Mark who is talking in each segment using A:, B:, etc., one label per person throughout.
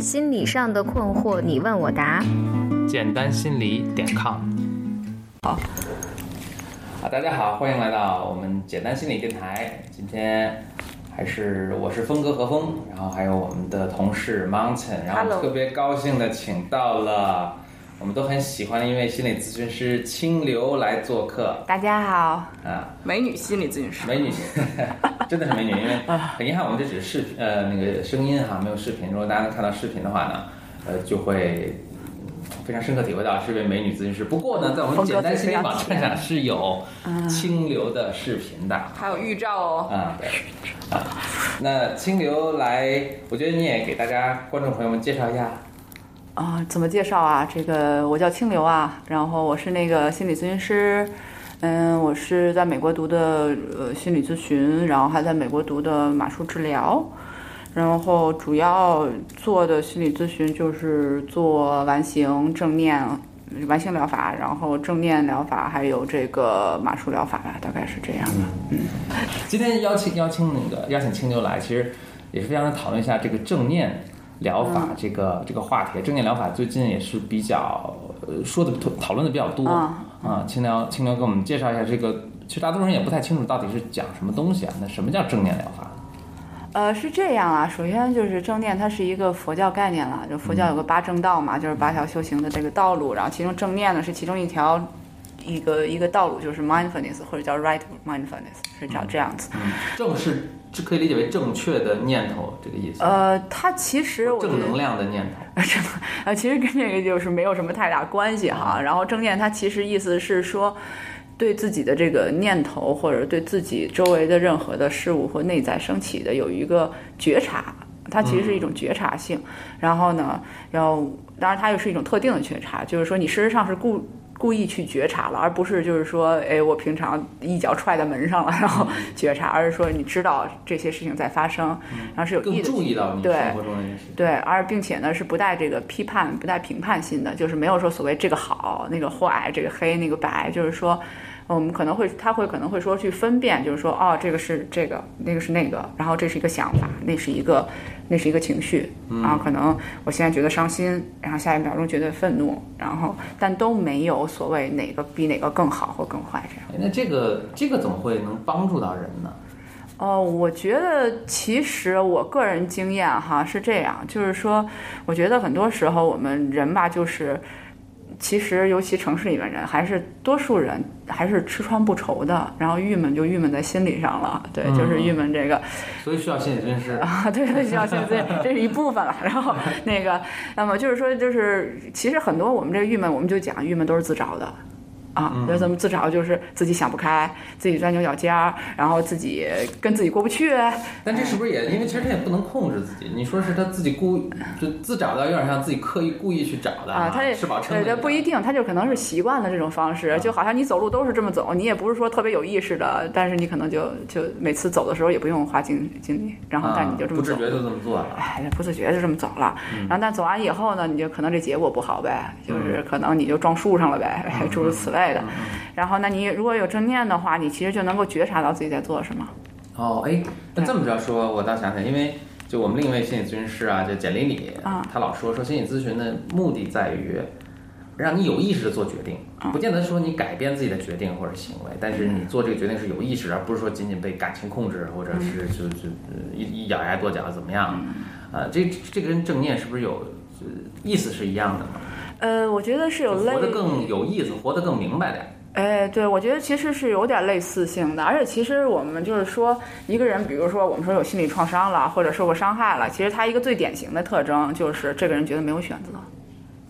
A: 心理上的困惑，你问我答。
B: 简单心理点 com。
C: 好，啊，大家好，欢迎来到我们简单心理电台。今天还是我是峰哥何峰，然后还有我们的同事 Mountain，然后特别高兴的请到了我们都很喜欢的一位心理咨询师清流来做客
A: 大家好，
C: 啊。
D: 美女心理咨询师，
C: 美女，真的是美女，因为很遗憾，我们这只是视频，呃，那个声音哈，没有视频。如果大家能看到视频的话呢，呃，就会非常深刻体会到是一位美女咨询师。不过呢，在我们简单心理网站上是有清流的视频的。
D: 还有预兆哦。
C: 啊，对，啊，那清流来，我觉得你也给大家观众朋友们介绍一下。
D: 啊，怎么介绍啊？这个我叫清流啊，然后我是那个心理咨询师，嗯，我是在美国读的呃心理咨询，然后还在美国读的马术治疗，然后主要做的心理咨询就是做完形、正念、完形疗法，然后正念疗法，还有这个马术疗法吧，大概是这样的。
C: 嗯今天邀请邀请那个邀请清流来，其实也是非常想讨论一下这个正念疗法
D: 嗯
C: 这个、这个话题。正念疗法最近也是比较呃说的讨论的比较多
D: 啊
C: 啊。清流清流给我们介绍一下这个，其实大多数人也不太清楚到底是讲什么东西啊。那什么叫正念疗法？
D: 呃，是这样啊。首先就是正念，它是一个佛教概念了。就佛教有个八正道嘛，就是八条修行的这个道路。然后其中正念呢是其中一条，一个一个道路，就是 mindfulness 或者叫 right mindfulness，是叫这样子。
C: 嗯，正是这可以理解为正确的念头这个意思。
D: 呃，它其实我
C: 正能量的念头。
D: 正啊，其实跟这个就是没有什么太大关系哈。然后正念它其实意思是说，对自己的这个念头或者对自己周围的任何的事物或内在升起的有一个觉察，它其实是一种觉察性。然后呢，要当然它又是一种特定的觉察，就是说你事实上是故。故意去觉察了，而不是就是说，哎，我平常一脚踹在门上了，然后觉察，而是说你知道这些事情在发生，然后是有意的。
C: 更注意到你
D: 对。
C: 生活中的这些事。
D: 对，而并且呢是不带这个批判、不带评判性的，就是没有说所谓这个好、那个坏、这个黑、那个白，就是说，我们可能会他会可能会说去分辨，就是说哦，这个是这个，那个是那个，然后这是一个想法，那是一个那是一个情绪，然后可能我现在觉得伤心，然后下一秒钟觉得愤怒，然后但都没有所谓哪个比哪个更好或更坏这样。
C: 哎那这个这个怎么会能帮助到人呢？
D: 哦，我觉得其实我个人经验哈是这样，就是说，我觉得很多时候我们人吧，就是其实尤其城市里面人，还是多数人还是吃穿不愁的，然后郁闷就郁闷在心理上了，对，就是郁闷这个。
C: 所以需要心理咨询师。
D: 啊，对对，需要心理咨询这是一部分了。然后那个，那么就是说，就是其实很多我们这个郁闷，我们就讲郁闷都是自找的。啊，那怎么自找？就是自己想不开，自己钻牛角尖儿，然后自己跟自己过不去，
C: 但这是不是也因为其实他也不能控制自己？你说是他自己故就自找的，有点像自己刻意故意去找的
D: 啊，他也对对。不一定，他就可能是习惯了这种方式，就好像你走路都是这么走，你也不是说特别有意识的，但是你可能就就每次走的时候也不用花精精力，然后但你就这么走。
C: 啊不自觉就这么做了。
D: 哎，不自觉就这么走了，然后但走完以后呢，你就可能这结果不好呗，就是可能你就撞树上了呗，哎 诸如此类的。然后，那你如果有正念的话，你其实就能够觉察到自己在做什么。
C: 哦，哎，那这么着说，我倒想起来，因为就我们另一位心理咨询师啊，就简丽丽
D: 啊，
C: 他老说说心理咨询的目的在于让你有意识的做决定，不见得说你改变自己的决定或者行为，但是你做这个决定是有意识，而不是说仅仅被感情控制，或者是就就呃一一咬牙跺脚怎么样？啊，这这个跟正念是不是有呃意思是一样的吗？
D: 呃，我觉得是有类
C: 活得更有意思，活得更明白点。
D: 哎，对，我觉得其实是有点类似性的，而且其实我们就是说，一个人，比如说我们说有心理创伤了，或者受过伤害了，其实他一个最典型的特征就是这个人觉得没有选择，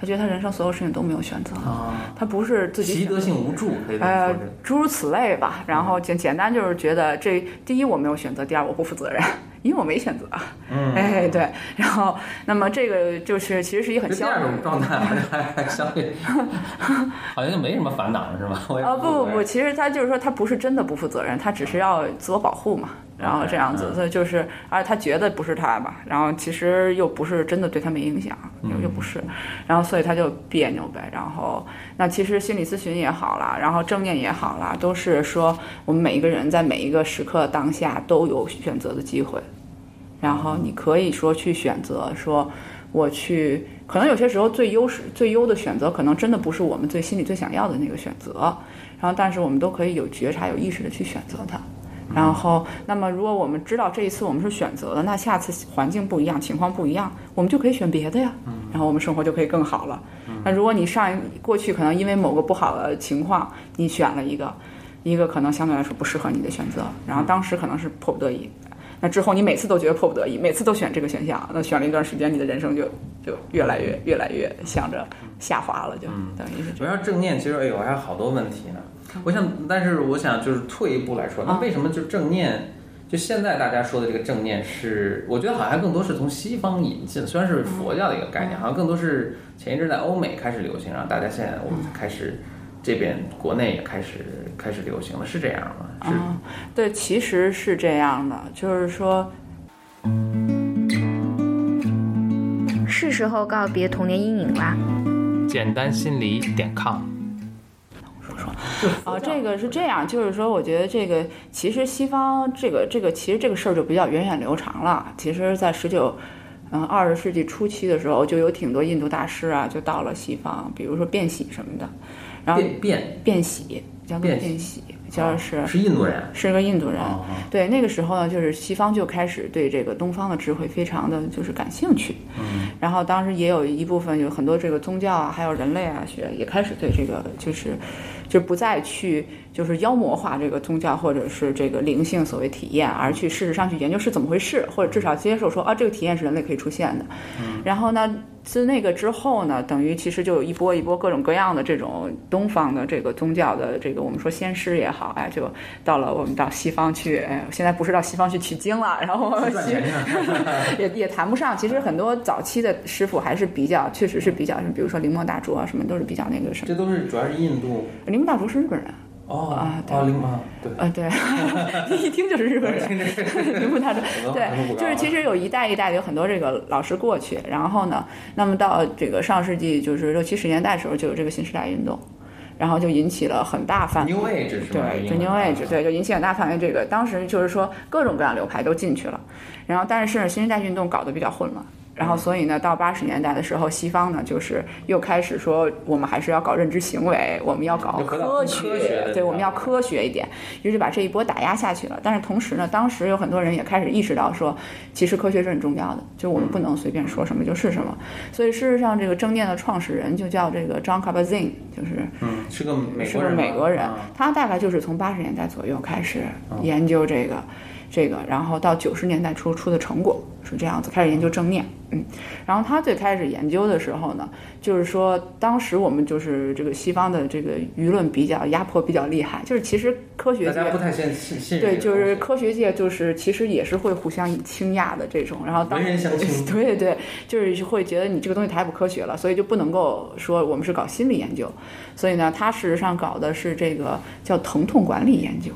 D: 他觉得他人生所有事情都没有选择，
C: 啊，
D: 他不是自己
C: 习得性无助，可以
D: 呃。，诸如此类吧。然后简简单就是觉得这第一我没有选择，第二我不负责任，因为我没选择。
C: 嗯，
D: 哎，对。然后，那么这个就是其实是一个很消
C: 这第二种状态 还还相对，好像就没什么烦恼了，是吧？我也
D: 啊，不不不，其实他就是说他不是真的不负责任，他只是要自我保护嘛。然后这样子，
C: 嗯
D: 所以就是，而且他觉得不是他吧，然后其实又不是真的对他没影响，又又不是，然后所以他就别扭呗。然后那其实心理咨询也好啦，然后正念也好啦，都是说我们每一个人在每一个时刻当下都有选择的机会，然后你可以说去选择说。我去，可能有些时候最优是、最优的选择，可能真的不是我们最心里最想要的那个选择。然后，但是我们都可以有觉察、有意识的去选择它。然后，那么如果我们知道这一次我们是选择的，那下次环境不一样，情况不一样，我们就可以选别的呀。然后我们生活就可以更好了。那如果你上一过去可能因为某个不好的情况，你选了一个，一个可能相对来说不适合你的选择，然后当时可能是迫不得已。那之后你每次都觉得迫不得已，每次都选这个选项，那选了一段时间，你的人生就就越来越越来越向着下滑了，就等于是
C: 主要。正念，其实哎呦，还有好多问题呢。我想，但是我想就是退一步来说，那为什么就正念？就现在大家说的这个正念是，我觉得好像更多是从西方引进，虽然是佛教的一个概念，好像更多是前一阵在欧美开始流行，然后大家现在我们开始这边国内也开始开始流行了，是这样吗？嗯，
D: 对，其实是这样的，就是说，
A: 是时候告别童年阴影啦。
B: 简单心理点 com。
D: 啊，这个是这样，就是说，我觉得这个其实西方这个这个其实这个事儿就比较源远流长了。其实，在十九嗯二十世纪初期的时候，就有挺多印度大师啊，就到了西方，比如说变喜什么的，然后
C: 变变
D: 变喜叫做
C: 变
D: 变喜，就是
C: 是印度人，
D: 是个印度人。
C: 哦
D: 对，那个时候呢，就是西方就开始对这个东方的智慧非常的就是感兴趣。
C: 嗯，
D: 然后当时也有一部分有很多这个宗教啊，还有人类啊学也开始对这个就是就不再去就是妖魔化这个宗教或者是这个灵性所谓体验，而去事实上去研究是怎么回事，或者至少接受说啊这个体验是人类可以出现的。然后呢，自那个之后呢，等于其实就有一波一波各种各样的这种东方的这个宗教的这个我们说先师也好，哎，就到了我们到西方去，哎，现在不是到西方去取经了，然后西 也也谈不上。其实很多早期的师傅还是比较，确实是比较，比如说铃木大拙啊，什么都是比较那个什么。
C: 这都是主要是印度
D: 铃木大拙是日本人，
C: 哦
D: 啊对
C: 啊，对，
D: 啊，对，一听就是日本人。铃木大拙，对，就是其实有一代一代的有很多这个老师过去，然后呢，那么到这个上世纪就是六七十年代的时候，就有这个新时代运动，然后就引起了很大范围。
C: New Age 是？
D: 对，就 New Age，对，就引起很大范围。这个当时就是说各种各样流派都进去了，然后但是新时代运动搞得比较混乱。然后，所以呢，到八十年代的时候，西方呢就是又开始说，我们还是要搞认知行为，我们要搞科
C: 科学
D: 对，我们要科学一点，于是把这一波打压下去了。但是同时呢，当时有很多人也开始意识到说，其实科学是很重要的，就我们不能随便说什么就是什么。所以事实上，这个正念的创始人就叫这个 John Kabat-Zinn，就是
C: 嗯，是个美国人吗，
D: 美国人
C: 啊，
D: 他大概就是从八十年代左右开始研究这个，这个，然后到九十年代初出的成果是这样子，开始研究正念，嗯，然后他最开始研究的时候呢，就是说当时我们就是这个西方的这个舆论比较压迫比较厉害，就是其实科学界
C: 大家不太信信信
D: 对，就是科学界就是其实也是会互相倾轧的这种，然后当
C: 文人相 轻
D: 对对对，就是会觉得你这个东西太不科学了，所以就不能够说我们是搞心理研究，所以呢，他事实上搞的是这个叫疼痛管理研究，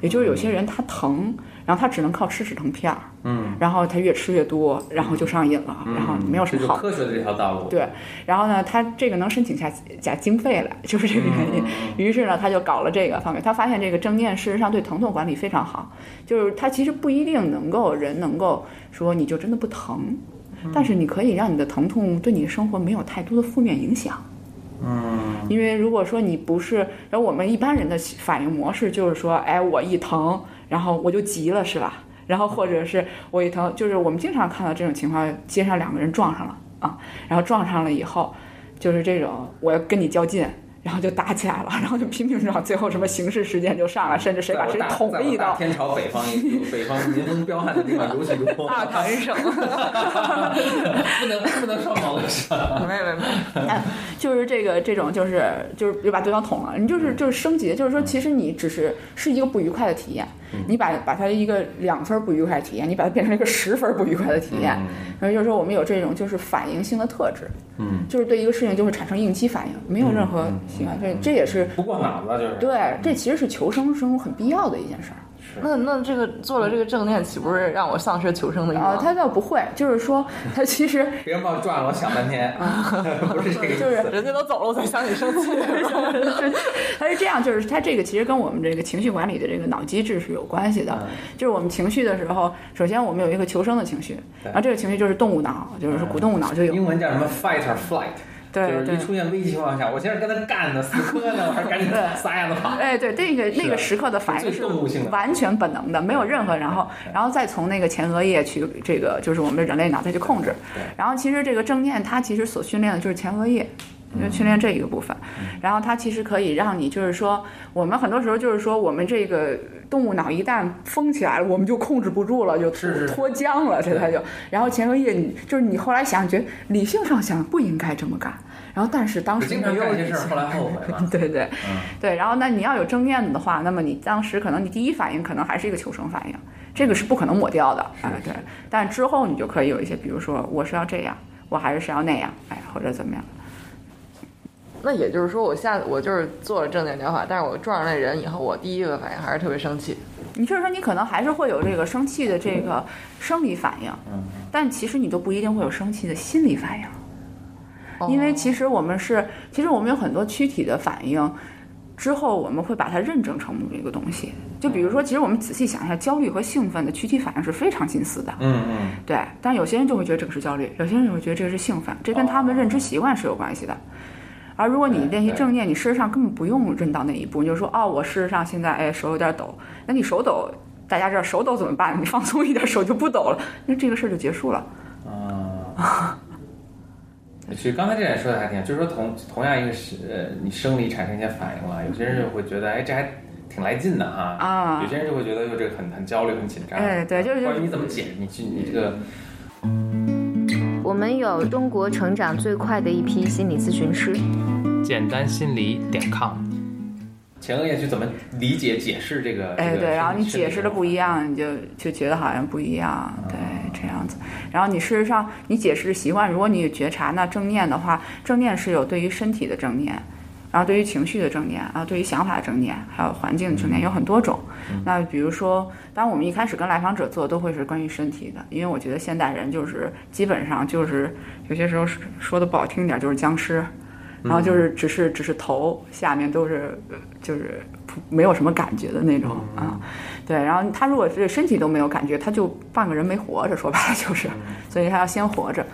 D: 也就是有些人他疼，然后他只能靠吃止疼片儿，
C: 嗯，
D: 然后他越吃越多，然后就上瘾了，然后没有什么好
C: 科学的这条道路，
D: 对，然后呢，他这个能申请下假经费来，就是这个原因。于是呢，他就搞了这个方面。他发现这个正念事实上对疼痛管理非常好，就是他其实不一定能够人能够说你就真的不疼，但是你可以让你的疼痛对你的生活没有太多的负面影响。
C: 嗯，
D: 因为如果说你不是，然后我们一般人的反应模式就是说，哎，我一疼，然后我就急了，是吧？然后或者是我一头，就是我们经常看到这种情况，街上两个人撞上了啊，然后撞上了以后，就是这种我要跟你较劲。然后就打起来了，然后就拼命撞，最后什么刑事事件就上来，甚至谁把谁捅了一刀，
C: 天朝北方，北方民风彪悍的地方尤其多，
D: 大唐省。
C: 不能 不能说毛的是吧？
D: 没有没有没有，哎，就是这个这种就是就是就把对方捅了，你就是就是升级，就是说其实你只是是一个不愉快的体验，你把把它一个两分不愉快的体验，你把它变成一个十分不愉快的体验，然后就是说我们有这种就是反应性的特质，
C: 嗯，
D: 就是对一个事情就会产生应激反应，没有任何对，这也是
C: 不过脑子就是
D: 对，这其实是求生生活很必要的一件事儿。
E: 那那这个做了这个正念，岂不是让我丧失求生的欲
D: 啊，
E: 望？
D: 他倒不会，就是说他其实
C: 别人把我转了，我想半天，不是这个意思。
D: 就是
E: 人家都走了，我才 想起生气。
D: 他是这样，就是他这个其实跟我们这个情绪管理的这个脑机制是有关系的。
C: 嗯
D: 就是我们情绪的时候，首先我们有一个求生的情绪，然后这个情绪就是动物脑，就是说古动物脑就有。
C: 英文叫什么 fight or flight，
D: 对对
C: 就是一出现危机情况下，我现在跟他干呢，死磕呢，我还赶紧撒丫子跑。
D: 哎，对，那个那个时刻的反应是完全本能的，没有任何，然后然后再从那个前额叶去这个就是我们的人类脑袋去控制。然后其实这个正念它其实所训练的就是前额叶。就训练这一个部分，然后它其实可以让你，就是说，我们很多时候就是说，我们这个动物脑一旦疯起来了，我们就控制不住了，就脱缰了，这它就。然后前额叶，你就是你后来想，觉得理性上想不应该这么干，然后但是当时
C: 经常
D: 没有理性
C: 干一些事儿，后来后悔了。
D: 对对，
C: 嗯
D: 对，然后那你要有正面的话，那么你当时可能你第一反应可能还是一个求生反应，这个是不可能抹掉的，啊，对。但之后你就可以有一些，比如说我是要这样，我还是是要那样，哎，或者怎么样。
E: 那也就是说，我下我就是做了正念疗法，但是我撞上那人以后，我第一个反应还是特别生气。
D: 你就是说你可能还是会有这个生气的这个生理反应，
C: 嗯
D: 但其实你都不一定会有生气的心理反应。
E: 哦
D: 因为其实我们是，其实我们有很多躯体的反应，之后我们会把它认证成某一个东西。就比如说，其实我们仔细想一下，焦虑和兴奋的躯体反应是非常近似的。
C: 嗯嗯，
D: 对，但有些人就会觉得这个是焦虑，有些人就会觉得这个是兴奋，这跟他们认知习惯是有关系的。而如果你练习正念，你事实上根本不用认到那一步，你就说哦，我事实上现在哎手有点抖，那你手抖，大家知道手抖怎么办？你放松一点，手就不抖了，那这个事儿就结束了。
C: 啊。其实刚才这点说的还挺好，就是说同同样一个是呃，你生理产生一些反应了，有些人就会觉得，哎，这还挺来劲的哈。
D: 啊
C: 有些人就会觉得，哟，这个很很焦虑、很紧张。
D: 哎对就是
C: 或者你怎么解，你去你这个
A: 我们有中国成长最快的一批心理咨询师。
B: 简单心理点 com。
C: 前额叶去怎么理解、解释这个？
D: 哎，对，然后你解释的不一样，你就就觉得好像不一样，对，这样子。然后你事实上你解释的习惯，如果你觉察那正念的话，正念是有对于身体的正念，然后对于情绪的正念，啊，对于想法的正念，还有环境的正念，有很多种。那比如说，当然我们一开始跟来访者做都会是关于身体的，因为我觉得现代人就是基本上就是有些时候说的不好听点就是僵尸。然后就是只是只是头下面都是呃就是没有什么感觉的那种啊，对。然后他如果是身体都没有感觉，他就半个人没活着，说白了就是，所以他要先活着。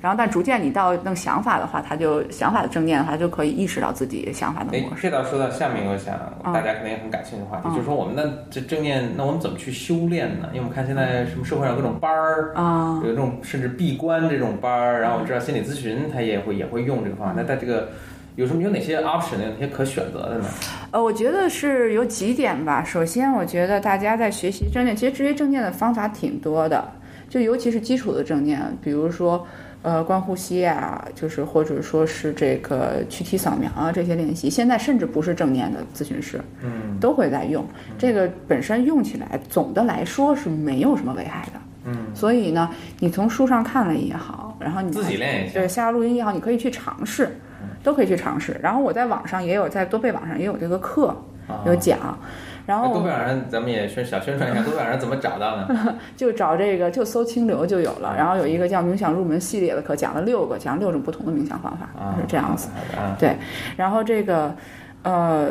D: 然后但逐渐你到弄想法的话，他就想法的正念的话，就可以意识到自己想法的
C: 哎
D: 模，式。
C: 这倒说到下面，我想
D: 嗯
C: 大家可能也很感兴趣的话题，
D: 嗯
C: 就是说我们的这正念，那我们怎么去修炼呢？因为我们看现在什么社会上各种班儿，
D: 啊、
C: 有这种甚至闭关这种班儿，然后我知道心理咨询他也会也会用这个方法。那在这个有什么有哪些 option 有哪些可选择的呢？
D: 呃，我觉得是有几点吧。首先，我觉得大家在学习正念，其实这些正念的方法挺多的，就尤其是基础的正念，比如说。呃，观呼吸啊，就是或者说是这个躯体扫描啊，这些练习，现在甚至不是正念的咨询师，
C: 嗯
D: 都会在用。这个本身用起来，总的来说是没有什么危害的。
C: 嗯，
D: 所以呢，你从书上看了也好，然后你
C: 自己练一下
D: 对，下录音也好，你可以去尝试，都可以去尝试。然后我在网上也有，在多贝网上也有这个课
C: 啊
D: 有讲，然后
C: 那多贝尔上咱们也宣小宣传一下，多贝尔上怎么找到呢？
D: 就找这个就搜清流就有了。然后有一个叫冥想入门系列的课，讲了六个，讲六种不同的冥想方法，
C: 啊，
D: 是这样子。
C: 啊。
D: 对，然后这个。呃，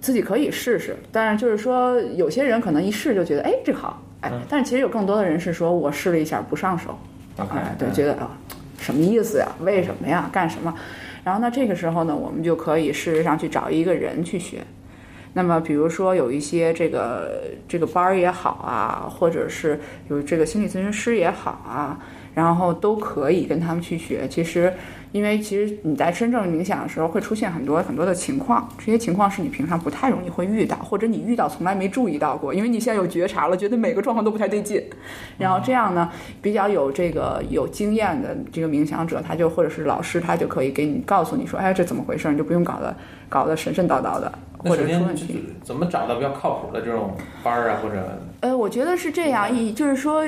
D: 自己可以试试，但是就是说，有些人可能一试就觉得，哎，这个好，哎，但是其实有更多的人是说我试了一下不上手哎，对，
C: 嗯
D: 觉得啊，什么意思呀？为什么呀？干什么？然后呢，这个时候呢，我们就可以事实上去找一个人去学。那么，比如说有一些这个这个班儿也好啊，或者是有这个心理咨询师也好啊，然后都可以跟他们去学。其实，因为其实你在真正冥想的时候会出现很多很多的情况，这些情况是你平常不太容易会遇到，或者你遇到从来没注意到过，因为你现在有觉察了，觉得每个状况都不太对劲。然后这样呢，比较有这个有经验的这个冥想者，他就或者是老师，他就可以给你告诉你说，哎，这怎么回事？你就不用搞得搞得神神叨叨的，或者出问题。
C: 怎么找到比较靠谱的这种班儿啊，或者
D: 呃，我觉得是这样，一就是说，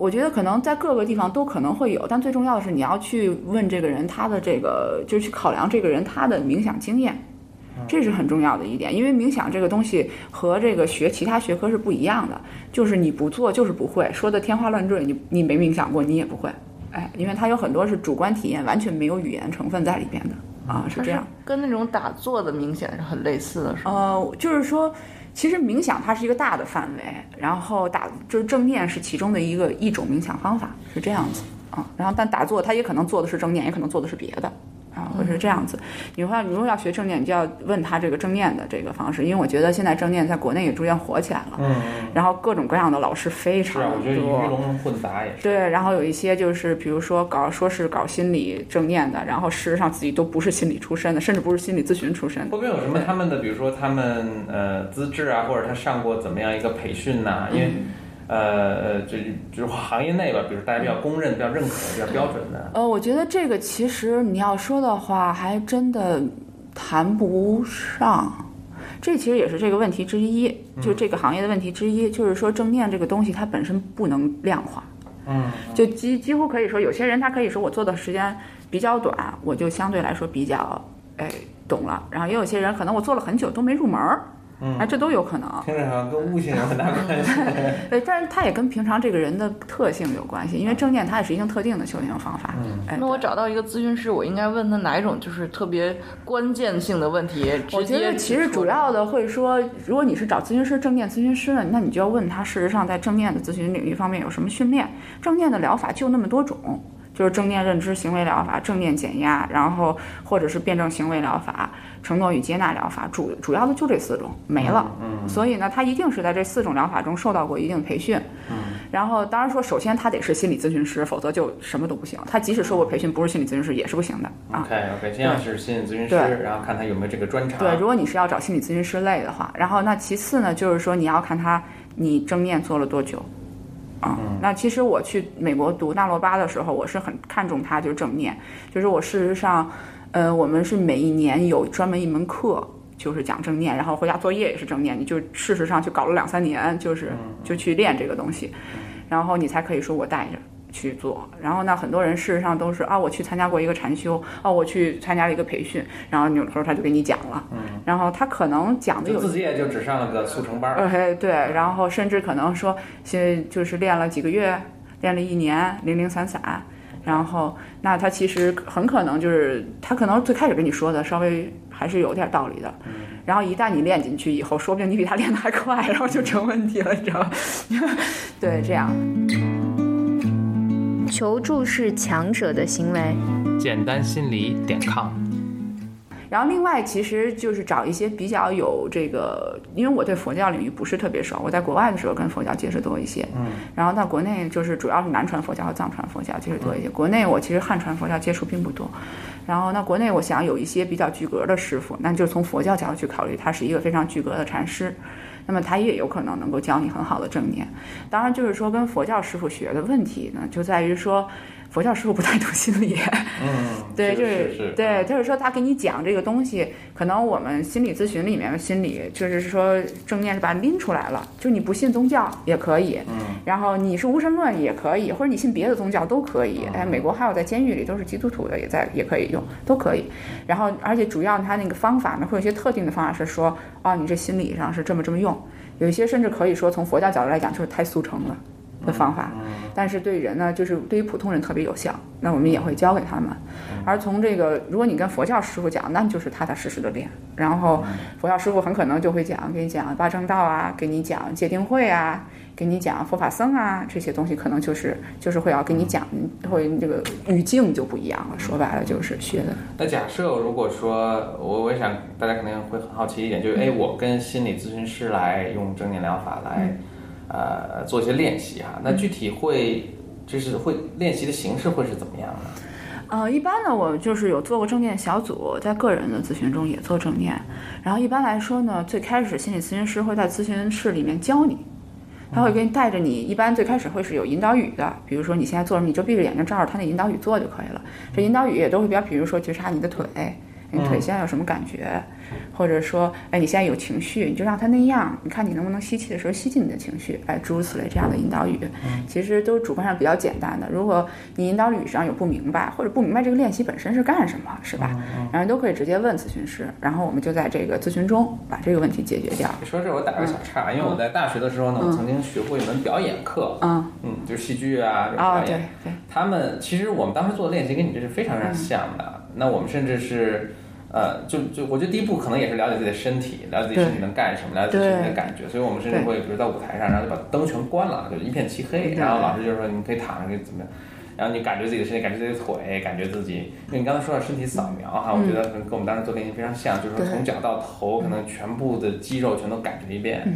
D: 我觉得可能在各个地方都可能会有，但最重要的是你要去问这个人他的这个，就是去考量这个人他的冥想经验。这是很重要的一点，因为冥想这个东西和这个学其他学科是不一样的，就是你不做就是不会，说的天花乱坠，你你没冥想过你也不会，哎，因为它有很多是主观体验，完全没有语言成分在里边的啊，
E: 是
D: 这样。
E: 跟那种打坐的冥想是很类似的，是吗？
D: 呃，就是说，其实冥想它是一个大的范围，然后打就是正念是其中的一个一种冥想方法，是这样子啊。然后但打坐它也可能做的是正念，也可能做的是别的。啊，会是这样子。你说，你如果要学正念，你就要问他这个正念的这个方式，因为我觉得现在正念在国内也逐渐火起来了，
C: 嗯，
D: 然后各种各样的老师非常
C: 是啊，我觉得鱼。龙混杂也是。
D: 对，然后有一些就是，比如说搞说是搞心理正念的，然后事实上自己都不是心理出身的，甚至不是心理咨询出身的。
C: 会不会有什么他们的，比如说他们呃资质啊，或者他上过怎么样一个培训呐、因为呃呃，这就是行业内吧，比如大家比较公认、比较认可、比较标准的。
D: 呃，我觉得这个其实你要说的话，还真的谈不上。这其实也是这个问题之一，就这个行业的问题之一，就是说正念这个东西它本身不能量化。
C: 嗯，
D: 就几几乎可以说，有些人他可以说我做的时间比较短，我就相对来说比较哎懂了，然后也有些人可能我做了很久都没入门儿，
C: 嗯
D: 哎，这都有可能。
C: 听着好像跟悟性有很大关系。
D: 对，但是它也跟平常这个人的特性有关系，因为正念它也是一定特定的修行方法。哎，
E: 那我找到一个咨询师，我应该问他哪一种就是特别关键性的问题？
D: 我觉得其实主要的会说，如果你是找咨询师、正念咨询师呢，那你就要问他，事实上在正念的咨询领域方面有什么训练？正念的疗法就那么多种，就是正念认知行为疗法、正念减压，然后或者是辩证行为疗法、承诺与接纳疗法，主主要的就这四种，没了。
C: 嗯，
D: 所以呢，他一定是在这四种疗法中受到过一定培训。
C: 嗯，
D: 然后当然说，首先他得是心理咨询师，否则就什么都不行。他即使受过培训，不是心理咨询师也是不行的啊。
C: OK OK，先要是心理咨询师，然后看他有没有这个专长。
D: 对，如果你是要找心理咨询师类的话，然后那其次呢，就是说你要看他你正念做了多久。啊、那其实我去美国读纳罗巴的时候，我是很看重它，就是正念。就是我事实上，呃，我们是每一年有专门一门课，就是讲正念，然后回家作业也是正念，你就事实上去搞了两三年，就是就去练这个东西，然后你才可以说我带着。去做，然后呢，很多人事实上都是啊，我去参加过一个禅修，哦，我去参加了一个培训，然后有的时候他就给你讲了，
C: 嗯，
D: 然后他可能讲的有
C: 就自己也就只上了个速成班儿。
D: 呃，对，然后甚至可能说，现在就是练了几个月，练了一年，零零散散，然后那他其实很可能就是他可能最开始跟你说的稍微还是有点道理的，然后一旦你练进去以后，说不定你比他练的还快，然后就成问题了，你知道吗？对，这样。
A: 求助是强者的行为。
B: 简单心理点 com。
D: 然后另外，其实就是找一些比较有这个，因为我对佛教领域不是特别熟，我在国外的时候跟佛教接触多一些，
C: 嗯，
D: 然后到国内就是主要是南传佛教和藏传佛教接触多一些，国内我其实汉传佛教接触并不多。然后那国内我想有一些比较具格的师傅，那就从佛教角度去考虑，他是一个非常具格的禅师，那么他也有可能能够教你很好的正念。当然，就是说跟佛教师傅学的问题呢，就在于说佛教师傅不太懂心理。
C: 嗯，
D: 对，就是
C: 是
D: 对，就是说他给你讲这个东西，可能我们心理咨询里面的心理就是说正念是把它拎出来了，就你不信宗教也可以，
C: 嗯，
D: 然后你是无神论也可以，或者你信别的宗教都可以。哎，美国还有在监狱里都是基督徒的，也在也可以用，都可以。然后而且主要他那个方法呢，会有一些特定的方法是说，哦，你这心理上是这么这么用，有一些甚至可以说从佛教角度来讲就是太速成了的方法。但是对人呢，就是对于普通人特别有效，那我们也会教给他们。而从这个，如果你跟佛教师傅讲，那就是踏踏实实的练。然后佛教师傅很可能就会讲，给你讲八正道啊，给你讲戒定慧啊，给你讲佛法僧啊，这些东西可能就是就是会要给你讲，会这个语境就不一样了。说白了就是学的。
C: 那假设如果说我我也想大家肯定会很好奇一点，就是哎，我跟心理咨询师来用正念疗法来，呃，做一些练习哈，那具体会就是会练习的形式会是怎么样呢？
D: 呃，一般呢，我就是有做过正念小组，在个人的咨询中也做正念。然后一般来说呢，最开始心理咨询师会在咨询室里面教你，他会给你带着你。一般最开始会是有引导语的，比如说你现在做什么，你就闭着眼睛照着他那引导语做就可以了。这引导语也都会比较，比如说觉察你的腿，你腿现在有什么感觉？或者说，哎，你现在有情绪，你就让他那样，你看你能不能吸气的时候吸进你的情绪，哎，诸如此类这样的引导语，其实都主观上比较简单的。如果你引导语上有不明白，或者不明白这个练习本身是干什么，是吧？然后都可以直接问咨询师，然后我们就在这个咨询中把这个问题解决掉。
C: 你说这我打个小岔，因为我在大学的时候呢，我曾经学过一门表演课，
D: 嗯
C: 嗯，就是戏剧啊，这种
D: 哦，
C: 表演。
D: 对对，
C: 他们其实我们当时做的练习跟你这是非常非常像的。那我们甚至是，呃，就就我觉得第一步可能也是了解自己的身体，了解自己身体能干什么，了解自己身体的感觉。所以我们甚至会，比如在舞台上，然后就把灯全关了，就一片漆黑，然后老师就说你可以躺着，可以怎么样。然后你感觉自己的身体，感觉自己的腿，感觉自己，因为你刚才说到身体扫描哈，我觉得跟跟我们当时做练习非常像，就是说从脚到头，可能全部的肌肉全都感觉一遍。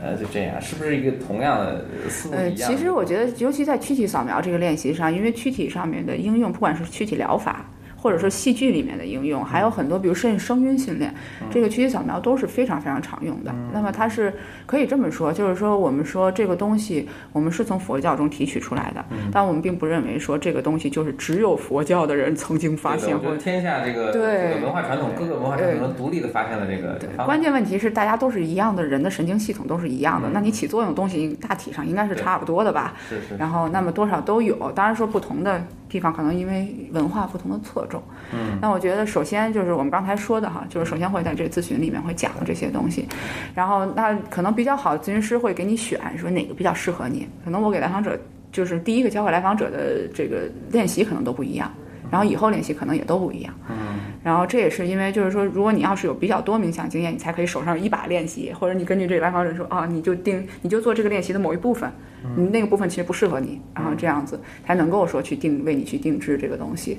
C: 呃，就这样，是不是一个同样的思路
D: 呃，
C: 一样的？
D: 其实我觉得，尤其在躯体扫描这个练习上，因为躯体上面的应用，不管是躯体疗法，或者说戏剧里面的应用，还有很多，比如甚至声音训练，这个躯体扫描都是非常非常常用的。那么它是可以这么说，就是说我们说这个东西，我们是从佛教中提取出来的，但我们并不认为说这个东西就是只有佛教的人曾经发现或
C: 对的我觉得天下这个
D: 对
C: 这个文化传统，各个文化传统都独立的发现了这个
D: 对。关键问题是，大家都是一样的，人的神经系统都是一样的，那你起作用的东西大体上应该是差不多的吧？
C: 是是，
D: 然后那么多少都有，当然说不同的地方可能因为文化不同的侧重。嗯，那我觉得首先就是我们刚才说的哈，就是首先会在这个咨询里面会讲这些东西，然后那可能比较好的咨询师会给你选，说哪个比较适合你。可能我给来访者就是第一个教给来访者的这个练习可能都不一样。然后以后练习可能也都不一样，嗯，然后这也是因为就是说，如果你要是有比较多冥想经验，你才可以手上有一把练习，或者你根据这个来访者说啊，你就定你就做这个练习的某一部分，你那个部分其实不适合你，然后这样子才能够说去定为你去定制这个东西。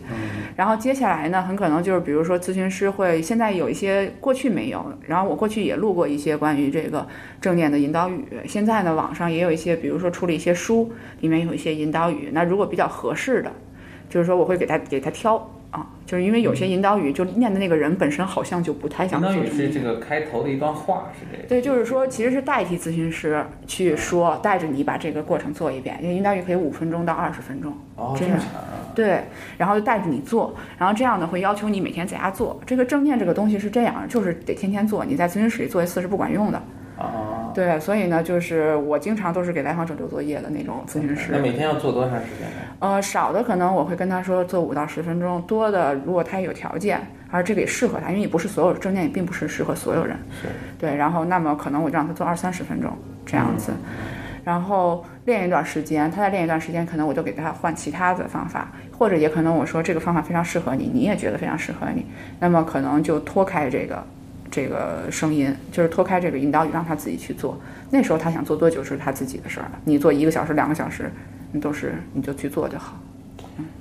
D: 然后接下来呢，很可能就是比如说咨询师会现在有一些过去没有，然后我过去也录过一些关于这个正念的引导语，现在呢网上也有一些，比如说出了一些书，里面有一些引导语，那如果比较合适的，就是说我会给他给他挑。啊，就是因为有些引导语就念的那个人本身好像就不太想引
C: 导语是这个开头的一段话，是这个。
D: 对，就是说，其实是代替咨询师去说，带着你把这个过程做一遍。因为引导语可以五分钟到二十分钟，
C: 哦，
D: 这样。对，然后就带着你做，然后这样呢会要求你每天在家做。这个正念这个东西是这样，就是得天天做，你在咨询室里做一次是不管用的。
C: 哦，
D: 对，所以呢，就是我经常都是给来访者留作业的那种咨询师。
C: 那每天要做多长时间呢？
D: 呃，少的可能我会跟他说做五到十分钟，多的如果他有条件，而这个也适合他，因为也不是所有正念也并不是适合所有人。
C: 是。
D: 对，然后那么可能我就让他做二三十分钟这样子，然后练一段时间，他再练一段时间，可能我就给他换其他的方法，或者也可能我说这个方法非常适合你，你也觉得非常适合你，那么可能就脱开这个。这个声音就是脱开这个引导语，让他自己去做。那时候他想做多久是他自己的事儿。你做一个小时、两个小时，你都是你就去做就好。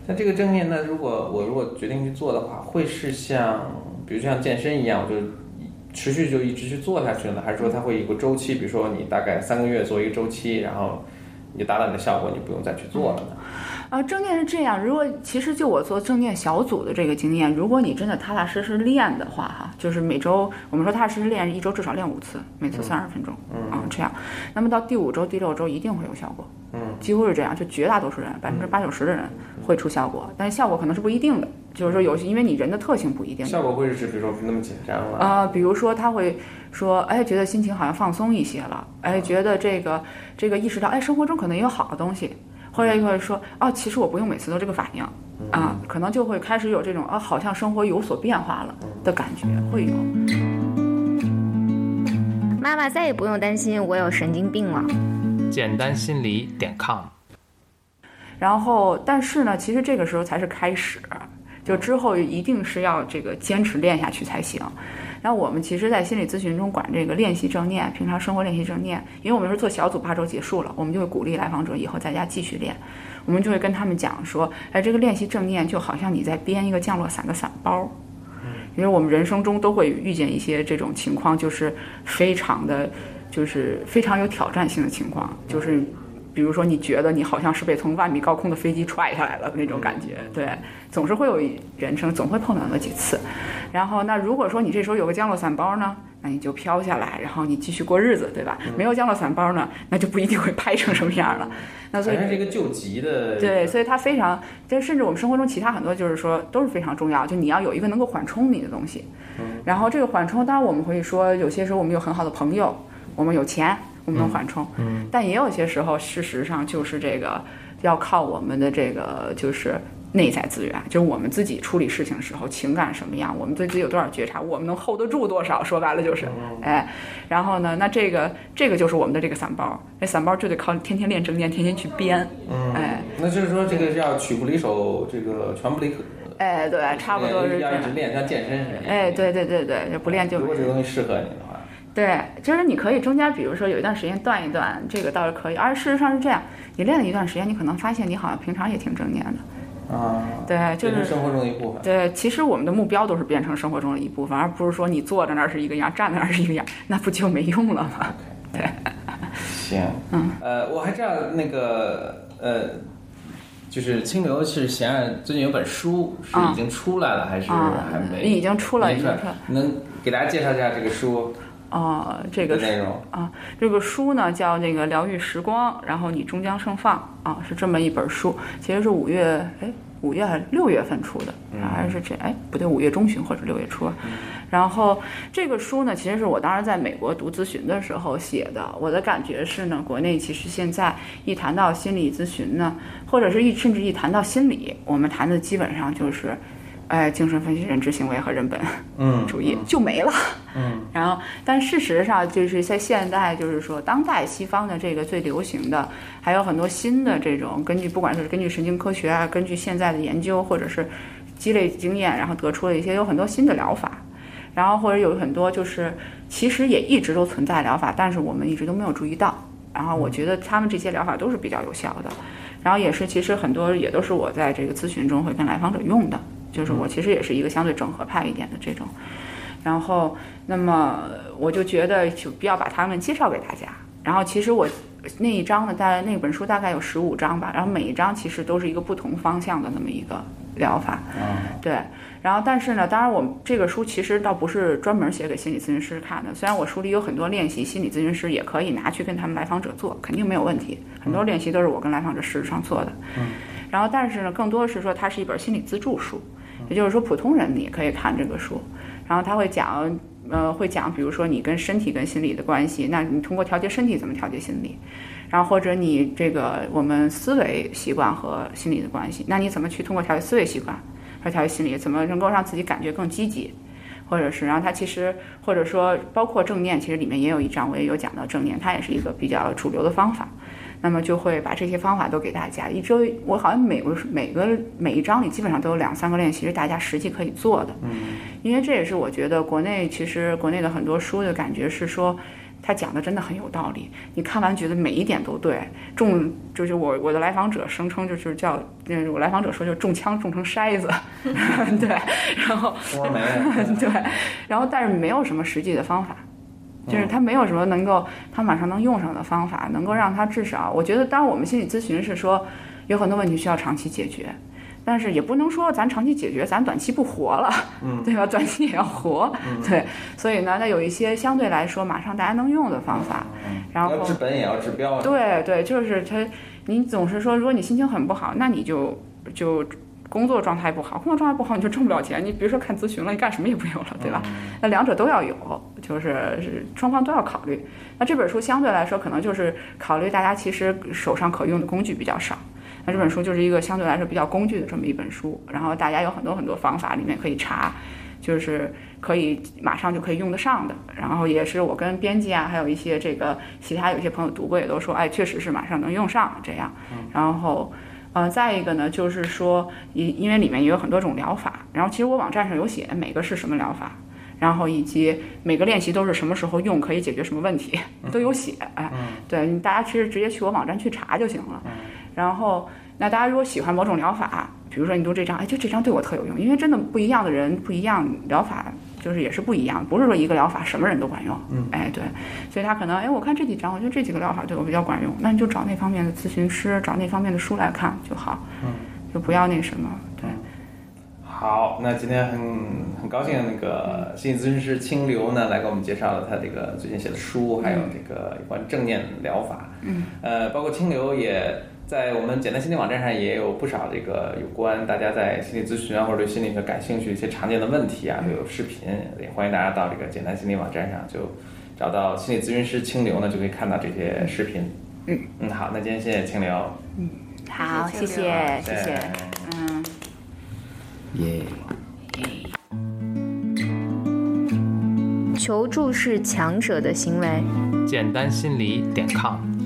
C: 那这个正念呢，如果我如果决定去做的话，会是像比如像健身一样，我就持续就一直去做下去呢，还是说它会有个周期？比如说你大概三个月做一个周期，然后你达到你的效果，你不用再去做了呢？
D: 啊，正念是这样。如果其实就我做正念小组的这个经验，如果你真的踏踏实实练的话，哈，就是每周我们说踏踏实实练，一周至少练五次，每次三十分钟，嗯啊这样。那么到第五周、第六周一定会有效果，
C: 嗯，
D: 几乎是这样，就绝大多数人，百分之八九十的人会出效果，但是效果可能是不一定的，就是说有些因为你人的特性不一定。
C: 效果会是比如说不那么紧张了
D: 啊、比如说他会说，哎，觉得心情好像放松一些了，哎，觉得这个这个意识到，哎，生活中可能也有好的东西。或者就会说，哦，其实我不用每次都这个反应，啊，可能就会开始有这种，啊，好像生活有所变化了的感觉，会有。
A: 妈妈再也不用担心我有神经病了。
B: 简单心理点 com。
D: 然后，但是呢，其实这个时候才是开始，就之后一定是要这个坚持练下去才行。然后我们其实，在心理咨询中管这个练习正念，平常生活练习正念，因为我们是做小组，八周结束了，我们就会鼓励来访者以后在家继续练。我们就会跟他们讲说，哎，这个练习正念就好像你在编一个降落伞的伞包，因为我们人生中都会遇见一些这种情况，就是非常的，就是非常有挑战性的情况，就是。比比如说你觉得你好像是被从万米高空的飞机踹下来了那种感觉，对，总是会有人生总会碰到那么几次。然后那如果说你这时候有个降落伞包呢，那你就飘下来，然后你继续过日子，对吧？没有降落伞包呢，那就不一定会拍成什么样了。那所以
C: 反正是一个救急的，
D: 对，所以它非常，就甚至我们生活中其他很多就是说都是非常重要，就你要有一个能够缓冲你的东西。然后这个缓冲，当然我们会说，有些时候我们有很好的朋友，我们有钱，我们能缓冲。嗯。但也有些时候，事实上就是这个要靠我们的这个就是内在资源，就是我们自己处理事情的时候情感什么样，我们对自己有多少觉察，我们能 hold 得住多少。说白了就是，哎，然后呢，那这个这个就是我们的这个散包，那散包就得靠天天练正念，天天去编。
C: 嗯。
D: 哎。
C: 那就是说，这个要曲不离手，这个拳不离口。
D: 哎，对，差不多是这样。
C: 要一直练，像健身似的。
D: 哎，对对对对，就不练就。
C: 如果这个东西适合你的话。
D: 对，就是你可以中间，比如说有一段时间断一断，这个倒是可以。而事实上是这样，你练了一段时间，你可能发现你好像平常也挺正念的。
C: 啊。
D: 对，就是
C: 生活中的一部分。
D: 对，其实我们的目标都是变成生活中的一部分，而不是说你坐在那儿是一个样，站在那儿是一个样，那不就没用了吗？对。
C: 行。
D: 嗯。
C: 呃，我还知道那个呃。就是清流是闲案，最近有本书是已经出来了，还是还没？
D: 已经出了，已经出。
C: 能给大家介绍一下这个书？
D: 哦，这个啊，这个书呢叫那个疗愈时光，然后你终将盛放啊，是这么一本书。其实是五月，哎，五月还是六月份出的，还是这？哎，不对，五月中旬或者六月初。然后这个书呢，其实是我当时在美国读咨询的时候写的。我的感觉是呢，国内其实现在一谈到心理咨询呢，或者是一甚至一谈到心理，我们谈的基本上就是，哎，精神分析、认知行为和人本主义就没了。
C: 嗯。
D: 然后，但事实上就是在现代，就是说当代西方的这个最流行的，还有很多新的这种根据，不管是根据神经科学啊，根据现在的研究，或者是积累经验，然后得出了一些有很多新的疗法。然后或者有很多就是，其实也一直都存在疗法，但是我们一直都没有注意到。然后我觉得他们这些疗法都是比较有效的，然后也是其实很多也都是我在这个咨询中会跟来访者用的，就是我其实也是一个相对整合派一点的这种。然后那么我就觉得就必要把他们介绍给大家。然后其实我那一章呢，大概那本书大概有十五章吧，然后每一章其实都是一个不同方向的那么一个疗法。对。然后，但是呢，当然，我们这个书其实倒不是专门写给心理咨询师看的。虽然我书里有很多练习，心理咨询师也可以拿去跟他们来访者做，肯定没有问题。很多练习都是我跟来访者实质上做的。
C: 嗯。
D: 然后，但是呢，更多的是说它是一本心理自助书，也就是说普通人你也可以看这个书。然后他会讲，呃，会讲，比如说你跟身体跟心理的关系，那你通过调节身体怎么调节心理？然后或者你这个我们思维习惯和心理的关系，那你怎么去通过调节思维习惯？和调节心理怎么能够让自己感觉更积极，或者是，然后它其实或者说包括正念，其实里面也有一章我也有讲到正念，它也是一个比较主流的方法。那么就会把这些方法都给大家。一周我好像每个每个每一章里基本上都有两三个练习是大家实际可以做的。
C: 嗯，
D: 因为这也是我觉得国内其实国内的很多书的感觉是说。他讲的真的很有道理，你看完觉得每一点都对。中就是我我的来访者声称就是叫，嗯，我来访者说就是中枪中成 筛子，对，然后 对，然后但是没有什么实际的方法，就是他没有什么能够他马上能用上的方法，能够让他至少，我觉得当然我们心理咨询是说有很多问题需要长期解决。但是也不能说咱长期解决，咱短期不活了，对吧？短期也要活，对。所以呢，那有一些相对来说马上大家能用的方法，然后
C: 治本也要治标。
D: 对对，就是他，你总是说，如果你心情很不好，那你就就工作状态不好，工作状态不好你就挣不了钱。你比如说看咨询了，你干什么也不有了，对吧？那两者都要有，就是双方都要考虑。那这本书相对来说，可能就是考虑大家其实手上可用的工具比较少。那这本书就是一个相对来说比较工具的这么一本书，然后大家有很多很多方法里面可以查，就是可以马上就可以用得上的。然后也是我跟编辑啊，还有一些这个其他有些朋友读过，也都说，哎，确实是马上能用上这样。然后，呃，再一个呢，就是说，因因为里面也有很多种疗法，然后其实我网站上有写每个是什么疗法，然后以及每个练习都是什么时候用，可以解决什么问题，都有写。哎，对你大家其实直接去我网站去查就行了。然后，那大家如果喜欢某种疗法，比如说你读这张，哎，就这张对我特有用，因为真的不一样的人不一样，疗法就是也是不一样，不是说一个疗法什么人都管用。嗯，哎，对，所以他可能，哎，我看这几张，我觉得这几个疗法对我比较管用，那你就找那方面的咨询师，找那方面的书来看就好。嗯，就不要那什么，对。
C: 好，那今天很很高兴，那个心理咨询师清流呢来给我们介绍了他这个最近写的书，还有这个有关正念疗法。
D: 嗯，
C: 呃，包括清流也在我们简单心理网站上也有不少这个有关大家在心理咨询啊或者对心理学感兴趣一些常见的问题啊，都有视频，也欢迎大家到这个简单心理网站上就找到心理咨询师清流呢，就可以看到这些视频。
D: 嗯
C: 嗯，好，那今天谢谢清流，嗯
A: 好，谢
E: 谢
A: 谢，谢谢，
D: 嗯。
C: 耶。
A: 求助是强者的行为。
B: 简单心理点 com。